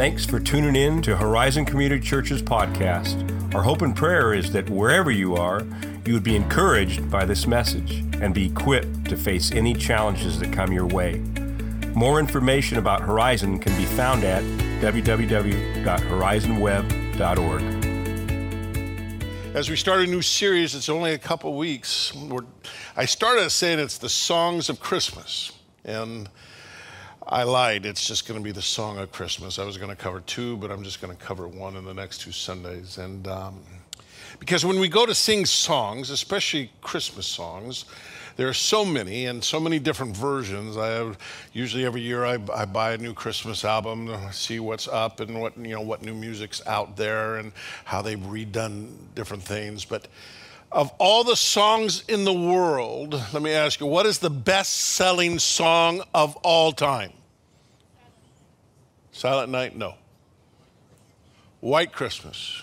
Thanks for tuning in to Horizon Community Church's podcast. Our hope and prayer is that wherever you are, you would be encouraged by this message and be equipped to face any challenges that come your way. More information about Horizon can be found at www.horizonweb.org. As we start a new series, it's only a couple weeks. I started saying it's the songs of Christmas. And I lied. It's just going to be the song of Christmas. I was going to cover two, but I'm just going to cover one in the next two Sundays. And um, because when we go to sing songs, especially Christmas songs, there are so many and so many different versions. I have usually every year I, I, buy a new Christmas album to see what's up and what you know what new music's out there and how they've redone different things. But of all the songs in the world, let me ask you, what is the best-selling song of all time? Silent Night? No. White Christmas.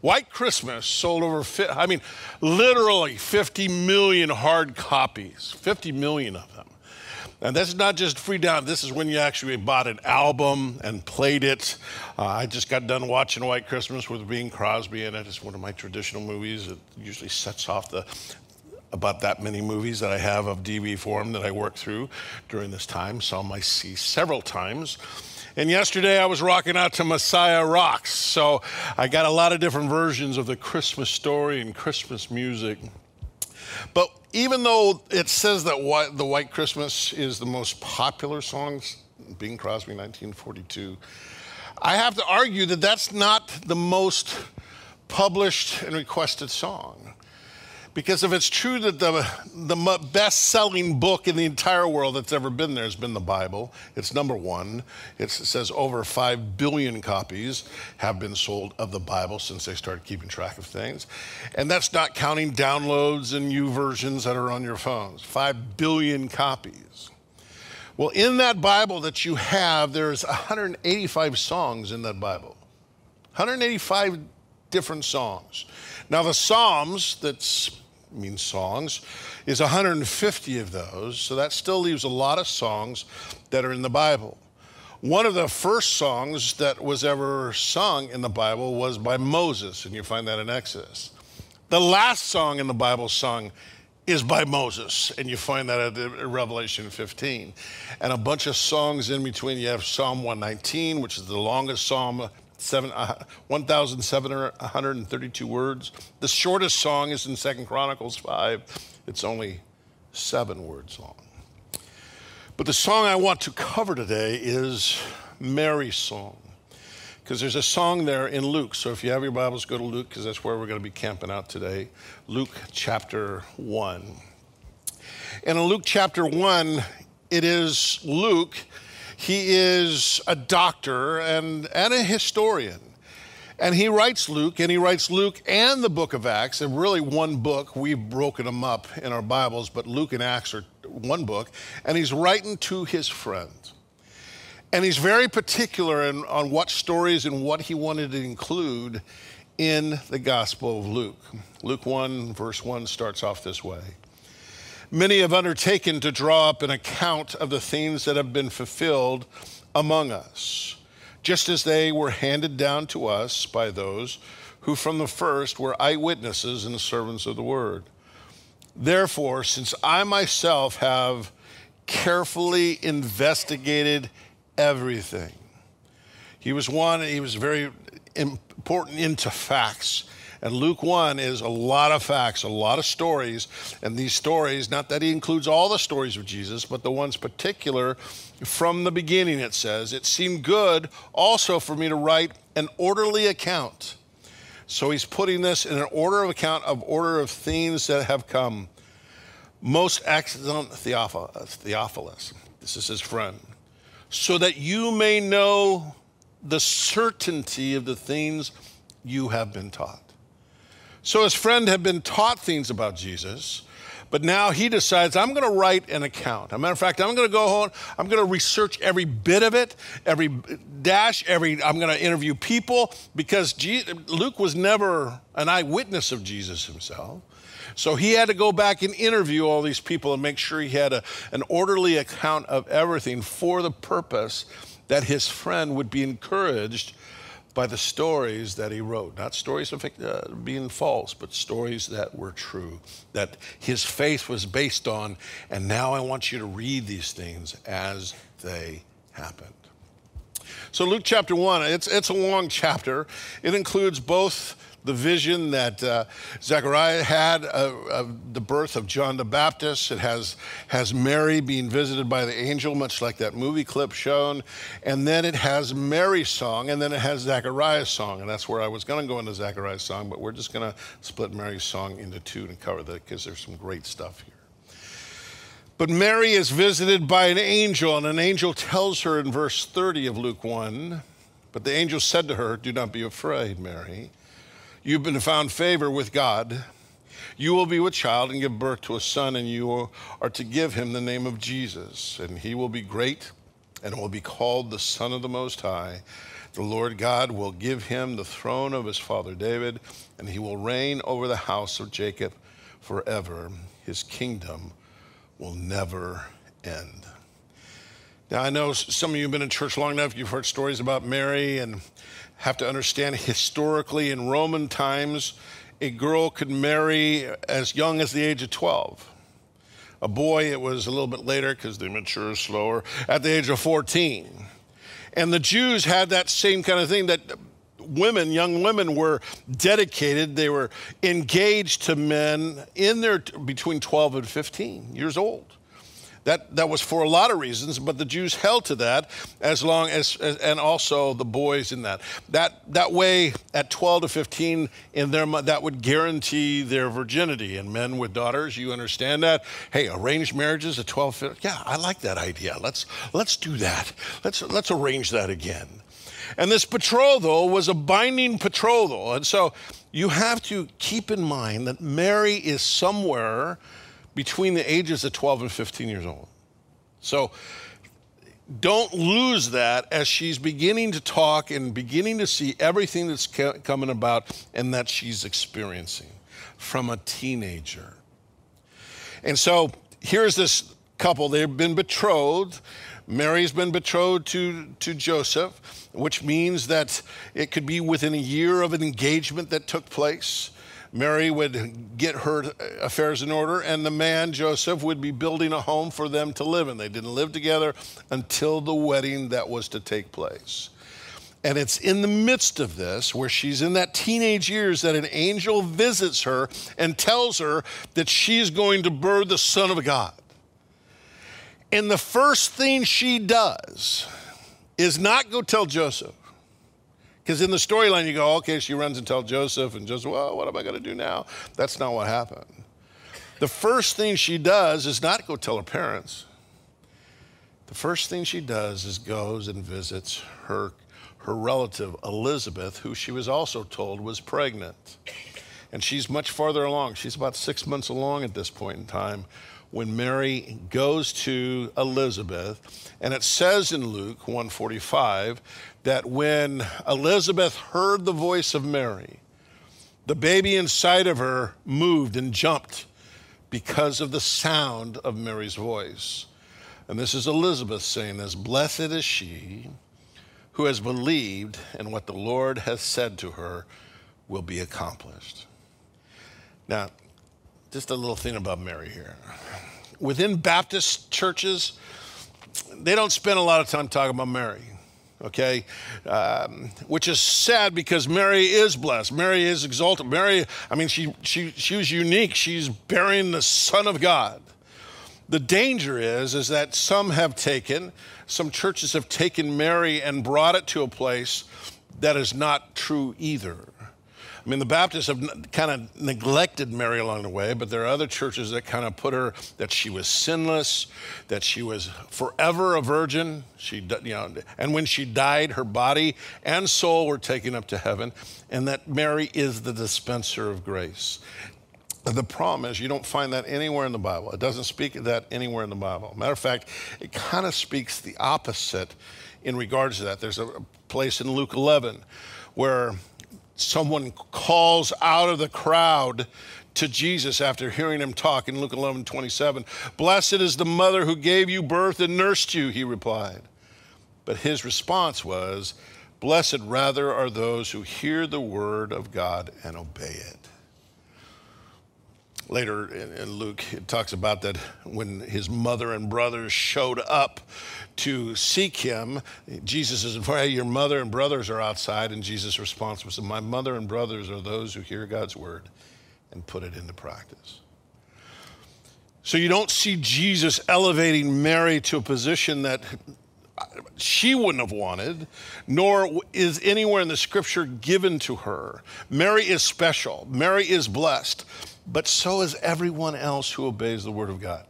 White Christmas sold over, I mean, literally 50 million hard copies, 50 million of them. And that's not just free down. This is when you actually bought an album and played it. Uh, I just got done watching White Christmas with Bing Crosby in it. It's one of my traditional movies. It usually sets off the about that many movies that I have of DV form that I work through during this time. Some I see several times. And yesterday I was rocking out to Messiah Rocks. So I got a lot of different versions of the Christmas story and Christmas music. But even though it says that the White Christmas is the most popular song, Bing Crosby 1942, I have to argue that that's not the most published and requested song. Because if it's true that the, the best selling book in the entire world that's ever been there has been the Bible, it's number one. It's, it says over 5 billion copies have been sold of the Bible since they started keeping track of things. And that's not counting downloads and new versions that are on your phones. 5 billion copies. Well, in that Bible that you have, there's 185 songs in that Bible. 185 different songs. Now, the Psalms, that's means songs, is 150 of those. So that still leaves a lot of songs that are in the Bible. One of the first songs that was ever sung in the Bible was by Moses, and you find that in Exodus. The last song in the Bible sung is by Moses, and you find that at Revelation 15. And a bunch of songs in between. You have Psalm 119, which is the longest psalm seven, uh, 1,732 words. The shortest song is in Second Chronicles 5. It's only seven words long. But the song I want to cover today is Mary's song. Because there's a song there in Luke. So if you have your Bibles, go to Luke, because that's where we're going to be camping out today. Luke chapter 1. And in Luke chapter 1, it is Luke he is a doctor and, and a historian. And he writes Luke, and he writes Luke and the book of Acts, and really one book. We've broken them up in our Bibles, but Luke and Acts are one book. And he's writing to his friends. And he's very particular in, on what stories and what he wanted to include in the Gospel of Luke. Luke 1, verse 1 starts off this way Many have undertaken to draw up an account of the things that have been fulfilled among us, just as they were handed down to us by those who from the first were eyewitnesses and servants of the word. Therefore, since I myself have carefully investigated everything, he was one, he was very important into facts and Luke 1 is a lot of facts, a lot of stories. And these stories, not that he includes all the stories of Jesus, but the ones particular from the beginning, it says, it seemed good also for me to write an orderly account. So he's putting this in an order of account of order of things that have come. Most excellent uh, Theophilus, this is his friend, so that you may know the certainty of the things you have been taught. So his friend had been taught things about Jesus, but now he decides, I'm going to write an account. As a matter of fact, I'm going to go home, I'm going to research every bit of it, every dash, every, I'm going to interview people because Luke was never an eyewitness of Jesus himself. So he had to go back and interview all these people and make sure he had a, an orderly account of everything for the purpose that his friend would be encouraged by the stories that he wrote. Not stories of uh, being false, but stories that were true, that his faith was based on. And now I want you to read these things as they happened. So, Luke chapter 1, it's, it's a long chapter. It includes both the vision that uh, Zechariah had of, of, the birth of John the Baptist. It has, has Mary being visited by the angel, much like that movie clip shown. And then it has Mary's song, and then it has Zechariah's song. And that's where I was going to go into Zechariah's song, but we're just going to split Mary's song into two and cover that because there's some great stuff here. But Mary is visited by an angel, and an angel tells her in verse 30 of Luke 1 But the angel said to her, Do not be afraid, Mary. You've been found favor with God. You will be with child and give birth to a son, and you are to give him the name of Jesus. And he will be great and will be called the Son of the Most High. The Lord God will give him the throne of his father David, and he will reign over the house of Jacob forever. His kingdom will never end. Now, I know some of you have been in church long enough, you've heard stories about Mary and have to understand historically in Roman times, a girl could marry as young as the age of 12. A boy, it was a little bit later because they mature slower, at the age of 14. And the Jews had that same kind of thing that women, young women, were dedicated. They were engaged to men in their between 12 and 15 years old. That, that was for a lot of reasons, but the Jews held to that as long as, as, and also the boys in that. That, that way, at 12 to 15, in their, that would guarantee their virginity. And men with daughters, you understand that? Hey, arranged marriages at 12, 15, yeah, I like that idea. Let's, let's do that. Let's, let's arrange that again. And this betrothal was a binding betrothal. And so you have to keep in mind that Mary is somewhere between the ages of 12 and 15 years old. So don't lose that as she's beginning to talk and beginning to see everything that's coming about and that she's experiencing from a teenager. And so here's this couple, they've been betrothed. Mary's been betrothed to, to Joseph, which means that it could be within a year of an engagement that took place. Mary would get her affairs in order, and the man, Joseph, would be building a home for them to live in. They didn't live together until the wedding that was to take place. And it's in the midst of this, where she's in that teenage years, that an angel visits her and tells her that she's going to birth the Son of God. And the first thing she does is not go tell Joseph. Because in the storyline, you go, okay, she runs and tells Joseph, and Joseph, well, what am I going to do now? That's not what happened. The first thing she does is not go tell her parents. The first thing she does is goes and visits her, her relative, Elizabeth, who she was also told was pregnant. And she's much farther along. She's about six months along at this point in time when Mary goes to Elizabeth. And it says in Luke 145 that when Elizabeth heard the voice of Mary, the baby inside of her moved and jumped because of the sound of Mary's voice. And this is Elizabeth saying this Blessed is she who has believed, and what the Lord has said to her will be accomplished. Now, just a little thing about Mary here. Within Baptist churches, they don't spend a lot of time talking about Mary, okay? Um, which is sad because Mary is blessed. Mary is exalted. Mary, I mean, she, she, she was unique. She's bearing the Son of God. The danger is, is that some have taken, some churches have taken Mary and brought it to a place that is not true either. I mean, the Baptists have kind of neglected Mary along the way, but there are other churches that kind of put her that she was sinless, that she was forever a virgin. She, you know, and when she died, her body and soul were taken up to heaven, and that Mary is the dispenser of grace. The problem is you don't find that anywhere in the Bible. It doesn't speak of that anywhere in the Bible. Matter of fact, it kind of speaks the opposite in regards to that. There's a place in Luke 11 where someone calls out of the crowd to Jesus after hearing him talk in Luke 11 27. Blessed is the mother who gave you birth and nursed you, he replied. But his response was, Blessed rather are those who hear the word of God and obey it. Later in, Luke, it talks about that when his mother and brothers showed up to seek him, Jesus is, hey, your mother and brothers are outside. And Jesus' response was, My mother and brothers are those who hear God's word and put it into practice. So you don't see Jesus elevating Mary to a position that she wouldn't have wanted, nor is anywhere in the scripture given to her. Mary is special, Mary is blessed, but so is everyone else who obeys the word of God.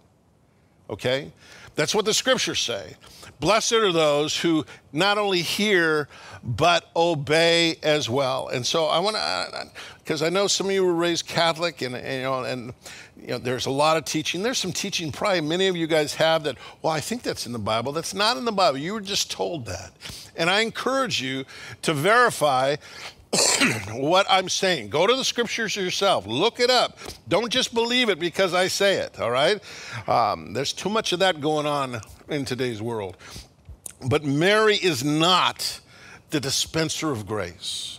Okay? That's what the scriptures say. Blessed are those who not only hear, but obey as well. And so I want to, because I know some of you were raised Catholic, and, and, you know, and you know, there's a lot of teaching. There's some teaching probably many of you guys have that, well, I think that's in the Bible. That's not in the Bible. You were just told that. And I encourage you to verify what I'm saying. Go to the scriptures yourself, look it up. Don't just believe it because I say it, all right? Um, there's too much of that going on in today's world. But Mary is not the dispenser of grace,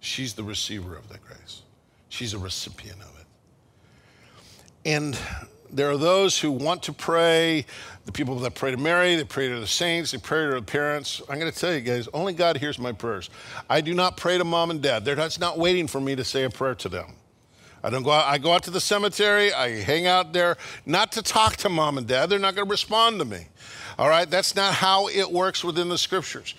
she's the receiver of the grace, she's a recipient of it. And there are those who want to pray, the people that pray to Mary, they pray to the saints, they pray to their parents. I'm going to tell you guys, only God hears my prayers. I do not pray to mom and dad. They're not waiting for me to say a prayer to them. I don't go out, I go out to the cemetery, I hang out there, not to talk to mom and dad. They're not going to respond to me. All right? That's not how it works within the scriptures.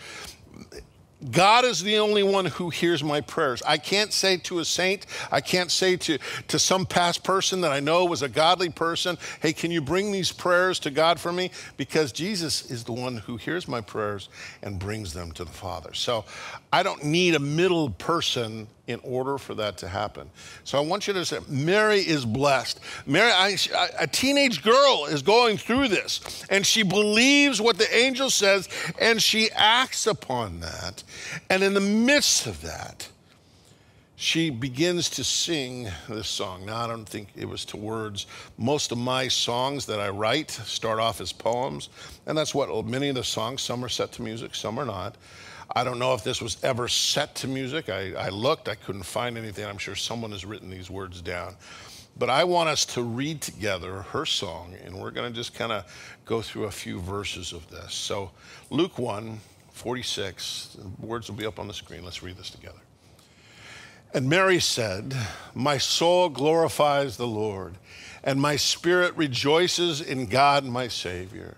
God is the only one who hears my prayers. I can't say to a saint, I can't say to, to some past person that I know was a godly person, hey, can you bring these prayers to God for me? Because Jesus is the one who hears my prayers and brings them to the Father. So I don't need a middle person in order for that to happen. So I want you to say, Mary is blessed. Mary, I, a teenage girl is going through this, and she believes what the angel says, and she acts upon that. And in the midst of that, she begins to sing this song. Now, I don't think it was to words. Most of my songs that I write start off as poems, and that's what many of the songs, some are set to music, some are not. I don't know if this was ever set to music. I, I looked, I couldn't find anything. I'm sure someone has written these words down. But I want us to read together her song, and we're going to just kind of go through a few verses of this. So, Luke 1 46, the words will be up on the screen. Let's read this together. And Mary said, My soul glorifies the Lord, and my spirit rejoices in God my Savior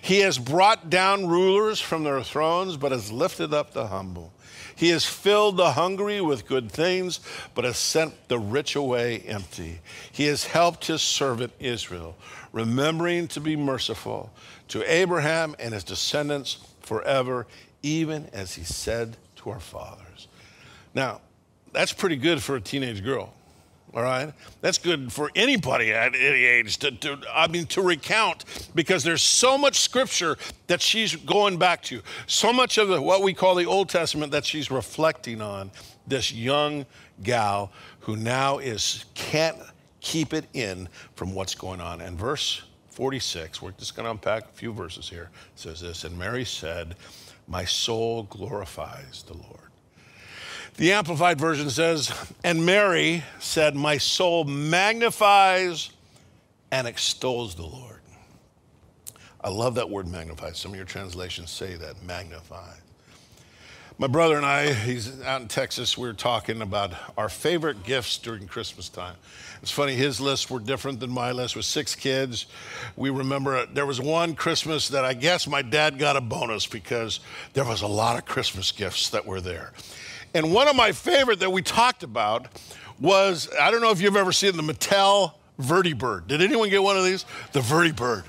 He has brought down rulers from their thrones, but has lifted up the humble. He has filled the hungry with good things, but has sent the rich away empty. He has helped his servant Israel, remembering to be merciful to Abraham and his descendants forever, even as he said to our fathers. Now, that's pretty good for a teenage girl all right? That's good for anybody at any age to, to, I mean, to recount because there's so much scripture that she's going back to, so much of the, what we call the Old Testament that she's reflecting on. This young gal who now is can't keep it in from what's going on. And verse 46, we're just going to unpack a few verses here. says this, and Mary said, "My soul glorifies the Lord." The Amplified Version says, And Mary said, My soul magnifies and extols the Lord. I love that word magnifies. Some of your translations say that, magnify. My brother and I, he's out in Texas, we were talking about our favorite gifts during Christmas time. It's funny, his lists were different than my list with six kids. We remember uh, there was one Christmas that I guess my dad got a bonus because there was a lot of Christmas gifts that were there. And one of my favorite that we talked about was I don't know if you've ever seen the Mattel Vertibird. Did anyone get one of these? The Vertibird.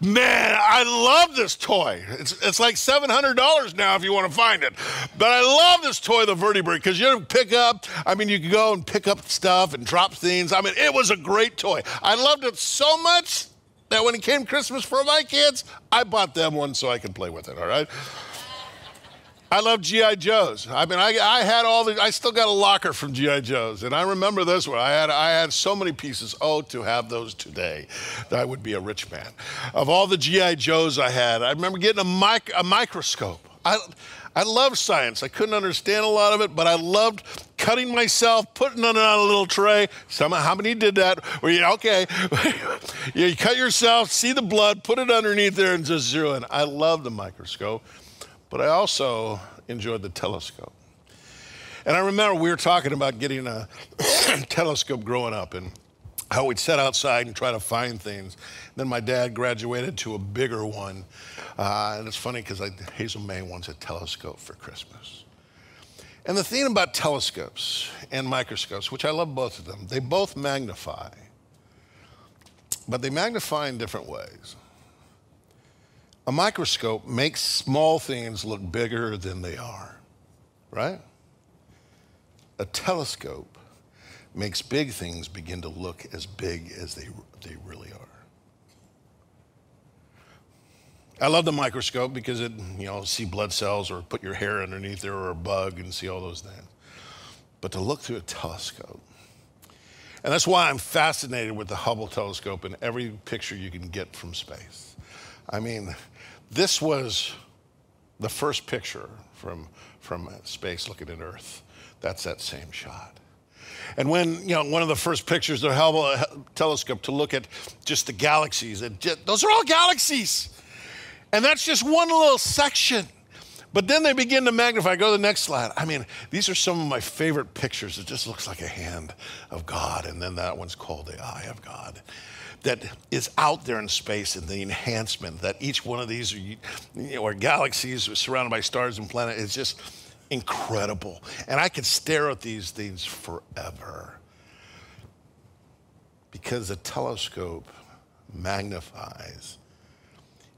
Man, I love this toy. It's, it's like $700 now if you want to find it. But I love this toy, the Vertibird, because you pick up, I mean, you can go and pick up stuff and drop things. I mean, it was a great toy. I loved it so much that when it came Christmas for my kids, I bought them one so I could play with it, all right? I love G.I. Joes. I mean, I, I had all the, I still got a locker from G.I. Joes. And I remember this one. I had, I had so many pieces. Oh, to have those today, I would be a rich man. Of all the G.I. Joes I had, I remember getting a, mic, a microscope. I, I love science. I couldn't understand a lot of it, but I loved cutting myself, putting it on a little tray. Some, how many did that? Where you, okay, you cut yourself, see the blood, put it underneath there, and just zero in. I love the microscope. But I also enjoyed the telescope. And I remember we were talking about getting a telescope growing up and how we'd sit outside and try to find things. Then my dad graduated to a bigger one. Uh, and it's funny because Hazel May wants a telescope for Christmas. And the thing about telescopes and microscopes, which I love both of them, they both magnify, but they magnify in different ways. A microscope makes small things look bigger than they are, right? A telescope makes big things begin to look as big as they, they really are. I love the microscope because it, you know, see blood cells or put your hair underneath there or a bug and see all those things. But to look through a telescope, and that's why I'm fascinated with the Hubble telescope and every picture you can get from space. I mean, this was the first picture from, from space looking at Earth. That's that same shot. And when, you know, one of the first pictures of the Hubble uh, telescope to look at just the galaxies, and just, those are all galaxies. And that's just one little section. But then they begin to magnify. Go to the next slide. I mean, these are some of my favorite pictures. It just looks like a hand of God. And then that one's called the eye of God that is out there in space and the enhancement that each one of these are, you know, galaxies surrounded by stars and planets is just incredible. And I could stare at these things forever because a telescope magnifies,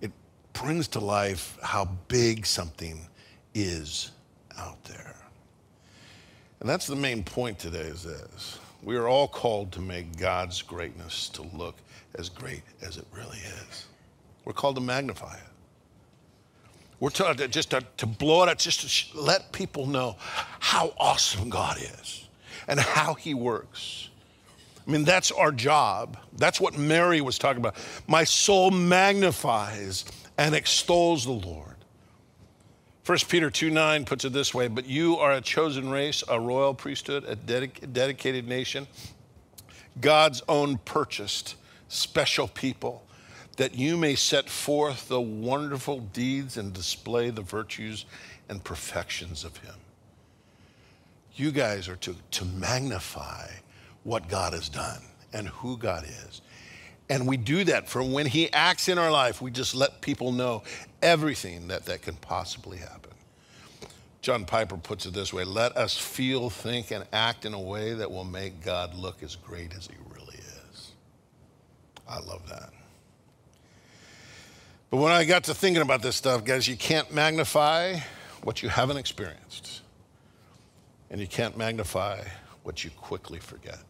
it brings to life how big something is out there. And that's the main point today is this. We are all called to make God's greatness to look as great as it really is. We're called to magnify it. We're told to uh, just to, to blow it out, just to let people know how awesome God is and how He works. I mean, that's our job. That's what Mary was talking about. My soul magnifies and extols the Lord. 1 Peter 2 9 puts it this way But you are a chosen race, a royal priesthood, a dedic- dedicated nation, God's own purchased special people, that you may set forth the wonderful deeds and display the virtues and perfections of Him. You guys are to, to magnify what God has done and who God is. And we do that from when He acts in our life, we just let people know everything that, that can possibly happen. John Piper puts it this way let us feel, think, and act in a way that will make God look as great as He really is. I love that. But when I got to thinking about this stuff, guys, you can't magnify what you haven't experienced, and you can't magnify what you quickly forget.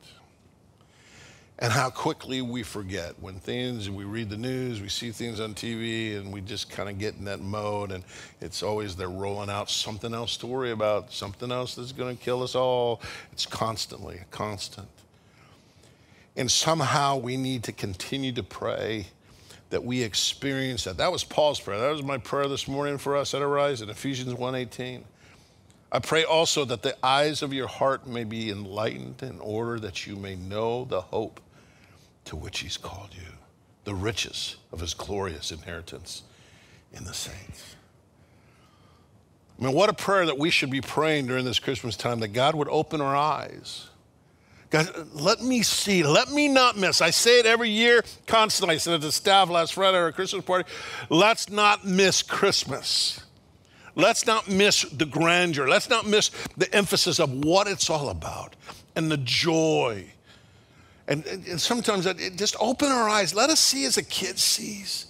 And how quickly we forget when things, we read the news, we see things on TV, and we just kind of get in that mode, and it's always they're rolling out something else to worry about, something else that's going to kill us all. It's constantly, constant. And somehow we need to continue to pray that we experience that. That was Paul's prayer. That was my prayer this morning for us at Arise in Ephesians 1:18. I pray also that the eyes of your heart may be enlightened in order that you may know the hope to which he's called you, the riches of his glorious inheritance in the saints. I mean, what a prayer that we should be praying during this Christmas time that God would open our eyes God, let me see. Let me not miss. I say it every year constantly. I said it to staff last Friday at our Christmas party. Let's not miss Christmas. Let's not miss the grandeur. Let's not miss the emphasis of what it's all about and the joy And, and, and sometimes it just open our eyes. Let us see as a kid sees.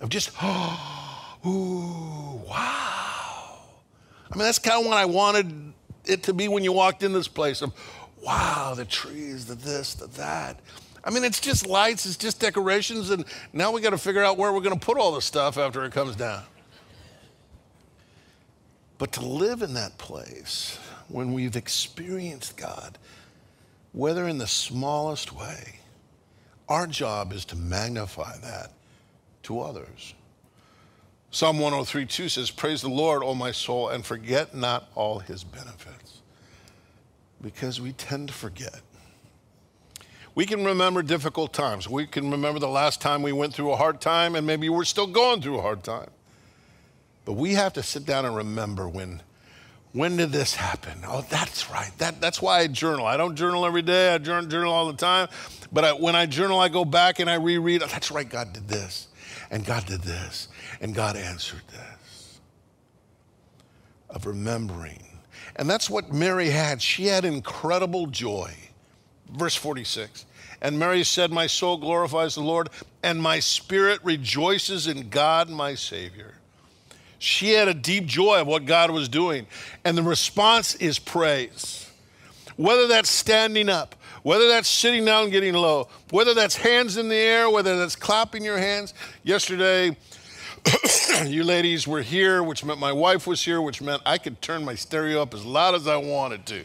Of just, oh, ooh, wow. I mean, that's kind of what I wanted it to be when you walked in this place of, wow, the trees, the this, the that. I mean, it's just lights, it's just decorations, and now we got to figure out where we're going to put all the stuff after it comes down. But to live in that place when we've experienced God, whether in the smallest way, our job is to magnify that to others. Psalm 103 2 says, Praise the Lord, O my soul, and forget not all his benefits. Because we tend to forget. We can remember difficult times. We can remember the last time we went through a hard time, and maybe we're still going through a hard time. But we have to sit down and remember when, when did this happen? Oh, that's right. That, that's why I journal. I don't journal every day. I journal, journal all the time. But I, when I journal, I go back and I reread. Oh, that's right. God did this, and God did this, and God answered this. Of remembering. And that's what Mary had. She had incredible joy. Verse 46. And Mary said, My soul glorifies the Lord, and my spirit rejoices in God my Savior. She had a deep joy of what God was doing. And the response is praise. Whether that's standing up, whether that's sitting down and getting low, whether that's hands in the air, whether that's clapping your hands. Yesterday, you ladies were here, which meant my wife was here, which meant I could turn my stereo up as loud as I wanted to.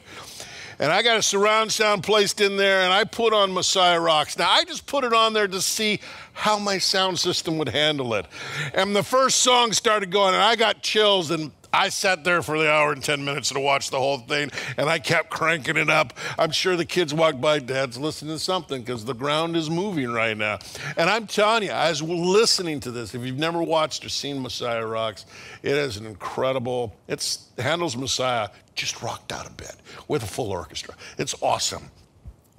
And I got a surround sound placed in there, and I put on Messiah Rocks. Now, I just put it on there to see how my sound system would handle it. And the first song started going, and I got chills, and I sat there for the hour and 10 minutes to watch the whole thing, and I kept cranking it up. I'm sure the kids walked by, Dad's listening to something because the ground is moving right now. And I'm telling you, as we're listening to this, if you've never watched or seen Messiah Rocks, it is an incredible, it's Handel's Messiah just rocked out a bit with a full orchestra. It's awesome.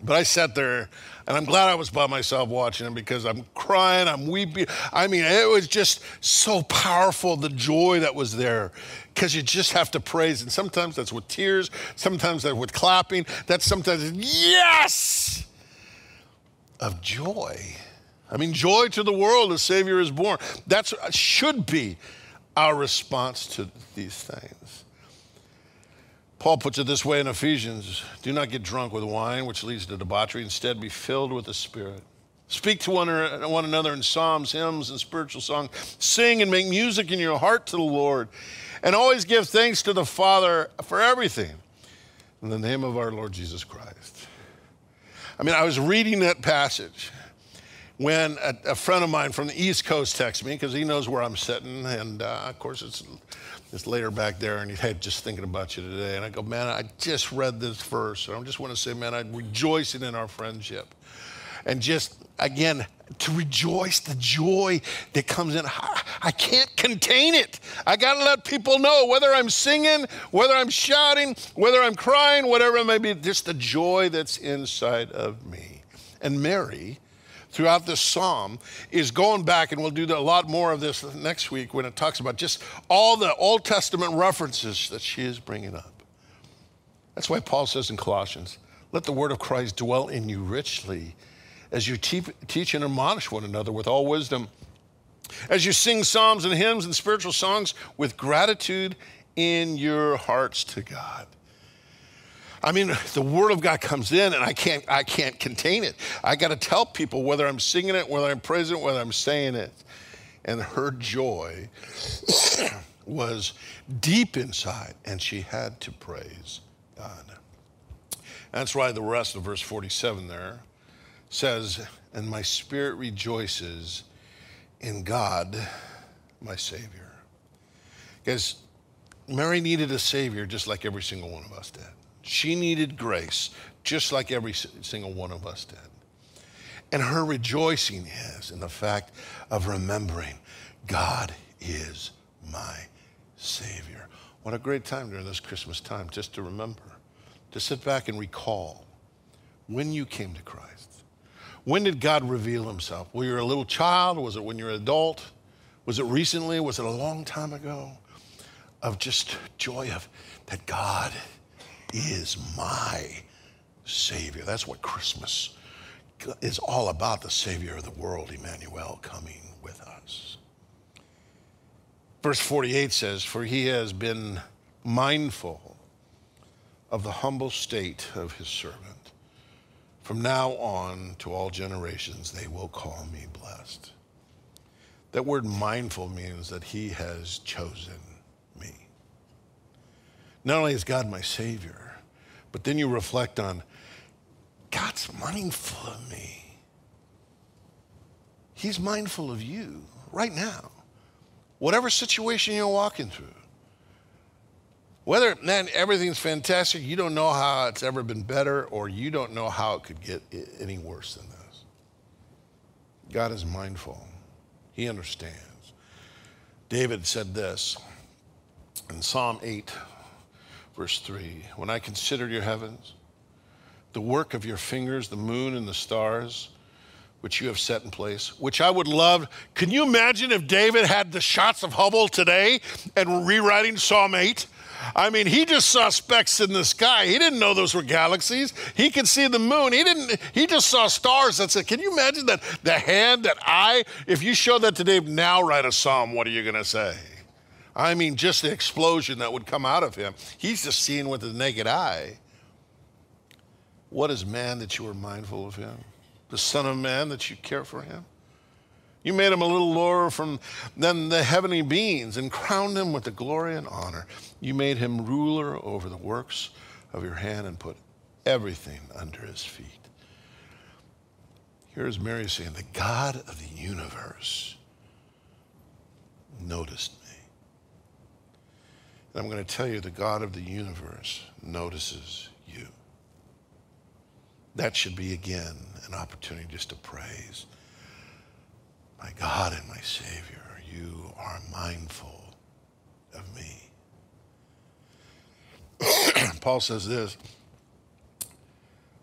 But I sat there and I'm glad I was by myself watching it because I'm crying, I'm weeping. I mean, it was just so powerful, the joy that was there, because you just have to praise. And sometimes that's with tears, sometimes that's with clapping, that's sometimes, yes, of joy. I mean, joy to the world, the Savior is born. That should be our response to these things. Paul puts it this way in Ephesians Do not get drunk with wine, which leads to debauchery. Instead, be filled with the Spirit. Speak to one, one another in psalms, hymns, and spiritual songs. Sing and make music in your heart to the Lord. And always give thanks to the Father for everything in the name of our Lord Jesus Christ. I mean, I was reading that passage when a, a friend of mine from the East Coast texted me because he knows where I'm sitting. And uh, of course, it's later back there, and he had just thinking about you today. And I go, man, I just read this verse, and I just want to say, man, I'm rejoicing in our friendship, and just again to rejoice the joy that comes in. I can't contain it. I got to let people know whether I'm singing, whether I'm shouting, whether I'm crying, whatever it may be, just the joy that's inside of me. And Mary throughout this psalm is going back, and we'll do a lot more of this next week when it talks about just all the Old Testament references that she is bringing up. That's why Paul says in Colossians, let the word of Christ dwell in you richly as you te- teach and admonish one another with all wisdom, as you sing psalms and hymns and spiritual songs with gratitude in your hearts to God. I mean, the word of God comes in and I can't, I can't contain it. I got to tell people whether I'm singing it, whether I'm praising it, whether I'm saying it. And her joy was deep inside and she had to praise God. That's why the rest of verse 47 there says, And my spirit rejoices in God, my Savior. Because Mary needed a Savior just like every single one of us did. She needed grace, just like every single one of us did. And her rejoicing is in the fact of remembering God is my Savior. What a great time during this Christmas time just to remember, to sit back and recall when you came to Christ. When did God reveal himself? Were you a little child? Was it when you were an adult? Was it recently? Was it a long time ago? Of just joy of that God is my Savior. That's what Christmas is all about the Savior of the world, Emmanuel, coming with us. Verse 48 says, For he has been mindful of the humble state of his servant. From now on to all generations, they will call me blessed. That word mindful means that he has chosen. Not only is God my Savior, but then you reflect on God's mindful of me. He's mindful of you right now. Whatever situation you're walking through. Whether, man, everything's fantastic, you don't know how it's ever been better, or you don't know how it could get any worse than this. God is mindful, He understands. David said this in Psalm 8, verse 3 When I consider your heavens, the work of your fingers, the moon and the stars, which you have set in place, which I would love. Can you imagine if David had the shots of Hubble today and rewriting Psalm 8? I mean, he just saw specks in the sky. He didn't know those were galaxies. He could see the moon. He didn't. He just saw stars. That said, can you imagine that the hand, that eye? If you show that to Dave now, write a psalm. What are you going to say? I mean, just the explosion that would come out of him. He's just seeing with the naked eye. What is man that you are mindful of him? The Son of Man that you care for him? You made him a little lower from than the heavenly beings and crowned him with the glory and honor. You made him ruler over the works of your hand and put everything under his feet. Here's Mary saying, The God of the universe noticed me. And I'm going to tell you, the God of the universe notices you. that should be again an opportunity just to praise. My God and my Savior, you are mindful of me. Paul says this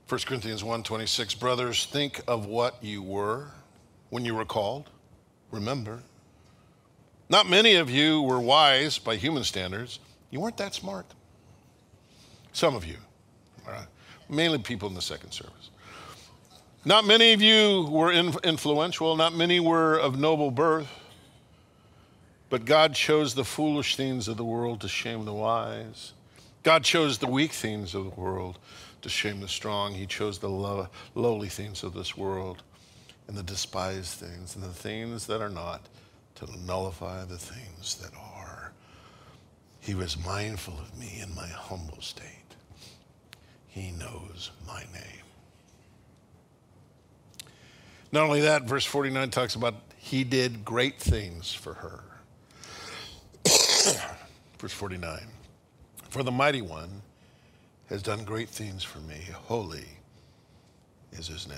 1 Corinthians 1:26 brothers think of what you were when you were called remember not many of you were wise by human standards you weren't that smart some of you mainly people in the second service. Not many of you were influential, not many were of noble birth, but God chose the foolish things of the world to shame the wise. God chose the weak things of the world to shame the strong. He chose the low, lowly things of this world and the despised things and the things that are not to nullify the things that are. He was mindful of me in my humble state. He knows my name. Not only that, verse 49 talks about he did great things for her. verse 49 For the mighty one has done great things for me. Holy is his name.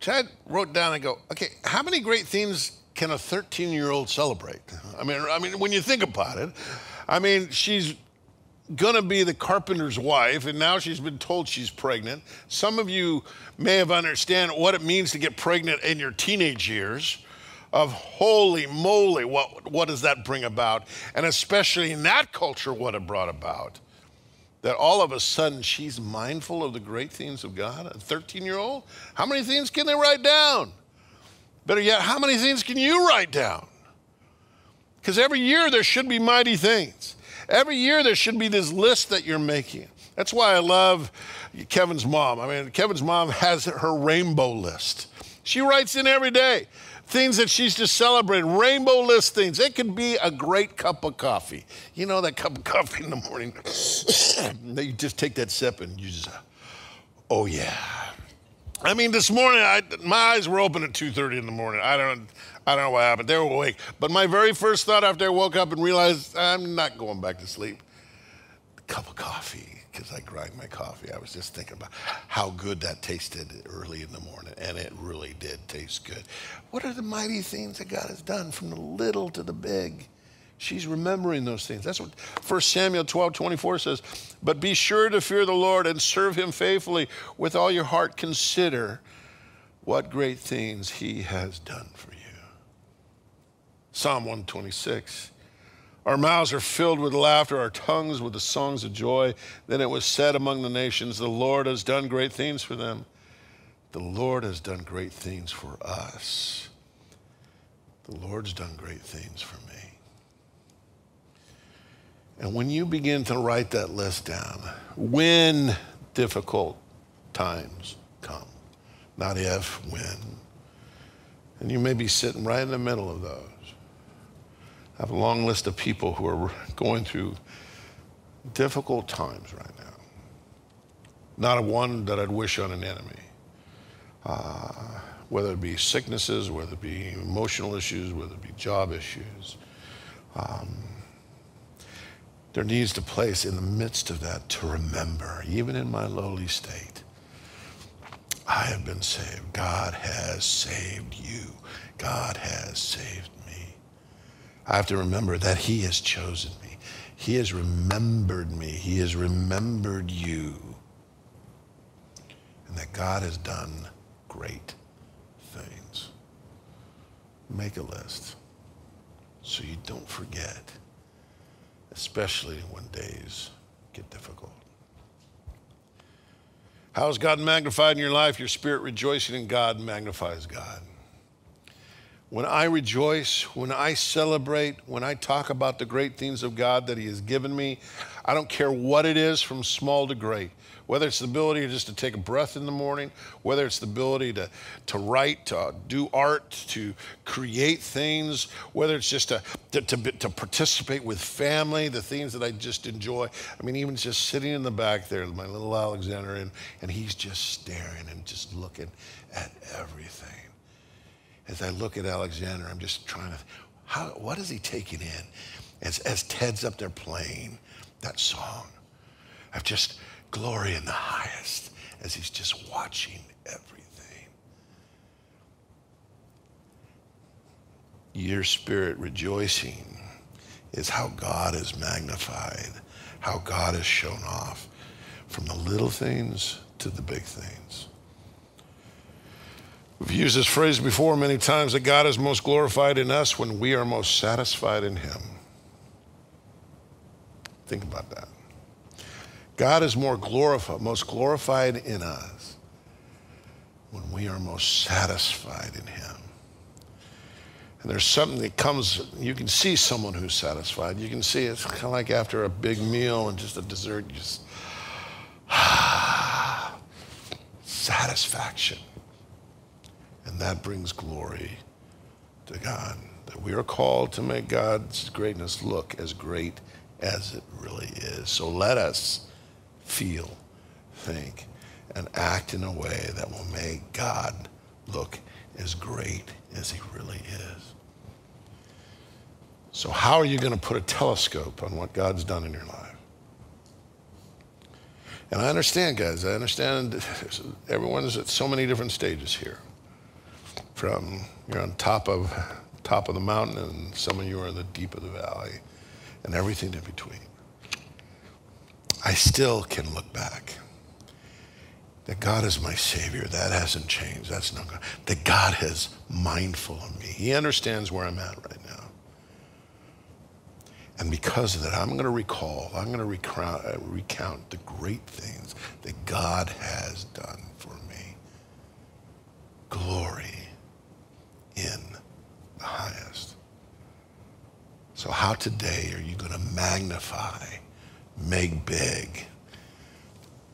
Chad wrote down and go, okay, how many great things can a 13 year old celebrate? I mean, I mean, when you think about it, I mean, she's going to be the carpenter's wife, and now she's been told she's pregnant. Some of you may have understand what it means to get pregnant in your teenage years. Of holy moly, what, what does that bring about? And especially in that culture, what it brought about. That all of a sudden she's mindful of the great things of God. A 13 year old? How many things can they write down? Better yet, how many things can you write down? Because every year there should be mighty things. Every year there should be this list that you're making. That's why I love Kevin's mom. I mean, Kevin's mom has her rainbow list. She writes in every day things that she's just celebrating, rainbow list things. It could be a great cup of coffee. You know that cup of coffee in the morning. you just take that sip and you just, oh yeah. I mean, this morning I, my eyes were open at 2:30 in the morning. I don't. I don't know what happened. They were awake. But my very first thought after I woke up and realized I'm not going back to sleep, a cup of coffee, because I grind my coffee. I was just thinking about how good that tasted early in the morning, and it really did taste good. What are the mighty things that God has done from the little to the big? She's remembering those things. That's what 1 Samuel 12, 24 says. But be sure to fear the Lord and serve him faithfully with all your heart. Consider what great things he has done for you. Psalm 126. Our mouths are filled with laughter, our tongues with the songs of joy. Then it was said among the nations, The Lord has done great things for them. The Lord has done great things for us. The Lord's done great things for me. And when you begin to write that list down, when difficult times come, not if, when, and you may be sitting right in the middle of those. I have a long list of people who are going through difficult times right now. Not a one that I'd wish on an enemy. Uh, whether it be sicknesses, whether it be emotional issues, whether it be job issues. Um, there needs to place in the midst of that to remember, even in my lowly state, I have been saved. God has saved you. God has saved me. I have to remember that He has chosen me. He has remembered me. He has remembered you. And that God has done great things. Make a list so you don't forget, especially when days get difficult. How is God magnified in your life? Your spirit rejoicing in God magnifies God. When I rejoice, when I celebrate, when I talk about the great things of God that He has given me, I don't care what it is from small to great. Whether it's the ability just to take a breath in the morning, whether it's the ability to, to write, to do art, to create things, whether it's just to, to, to, to participate with family, the things that I just enjoy. I mean, even just sitting in the back there, my little Alexander, and, and he's just staring and just looking at everything as I look at Alexander, I'm just trying to, how, what is he taking in as, as Ted's up there playing that song of just glory in the highest as he's just watching everything? Your spirit rejoicing is how God is magnified, how God is shown off from the little things to the big things. We've used this phrase before many times that God is most glorified in us when we are most satisfied in Him. Think about that. God is more glorified, most glorified in us when we are most satisfied in Him. And there's something that comes, you can see someone who's satisfied. You can see it's kind of like after a big meal and just a dessert, you just, satisfaction. And that brings glory to God. That we are called to make God's greatness look as great as it really is. So let us feel, think, and act in a way that will make God look as great as he really is. So, how are you going to put a telescope on what God's done in your life? And I understand, guys, I understand everyone's at so many different stages here from you're on top of top of the mountain and some of you are in the deep of the valley and everything in between. I still can look back. That God is my Savior. That hasn't changed. That's not God. That God is mindful of me. He understands where I'm at right now. And because of that, I'm going to recall, I'm going to recount, recount the great things that God has done for me. Glory in the highest. So, how today are you going to magnify, make big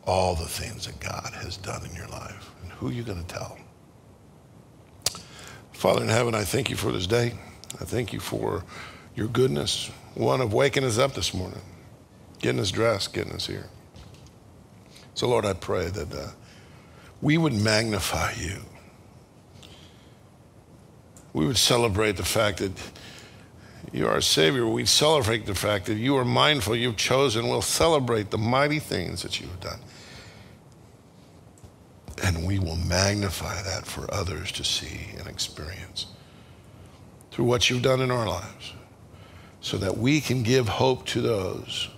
all the things that God has done in your life? And who are you going to tell? Father in heaven, I thank you for this day. I thank you for your goodness, one of waking us up this morning, getting us dressed, getting us here. So, Lord, I pray that uh, we would magnify you we would celebrate the fact that you are our Savior. We celebrate the fact that you are mindful, you've chosen. We'll celebrate the mighty things that you have done. And we will magnify that for others to see and experience through what you've done in our lives so that we can give hope to those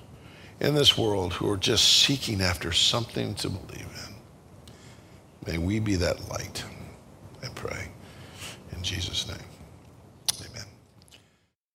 in this world who are just seeking after something to believe in. May we be that light, I pray. In Jesus' name.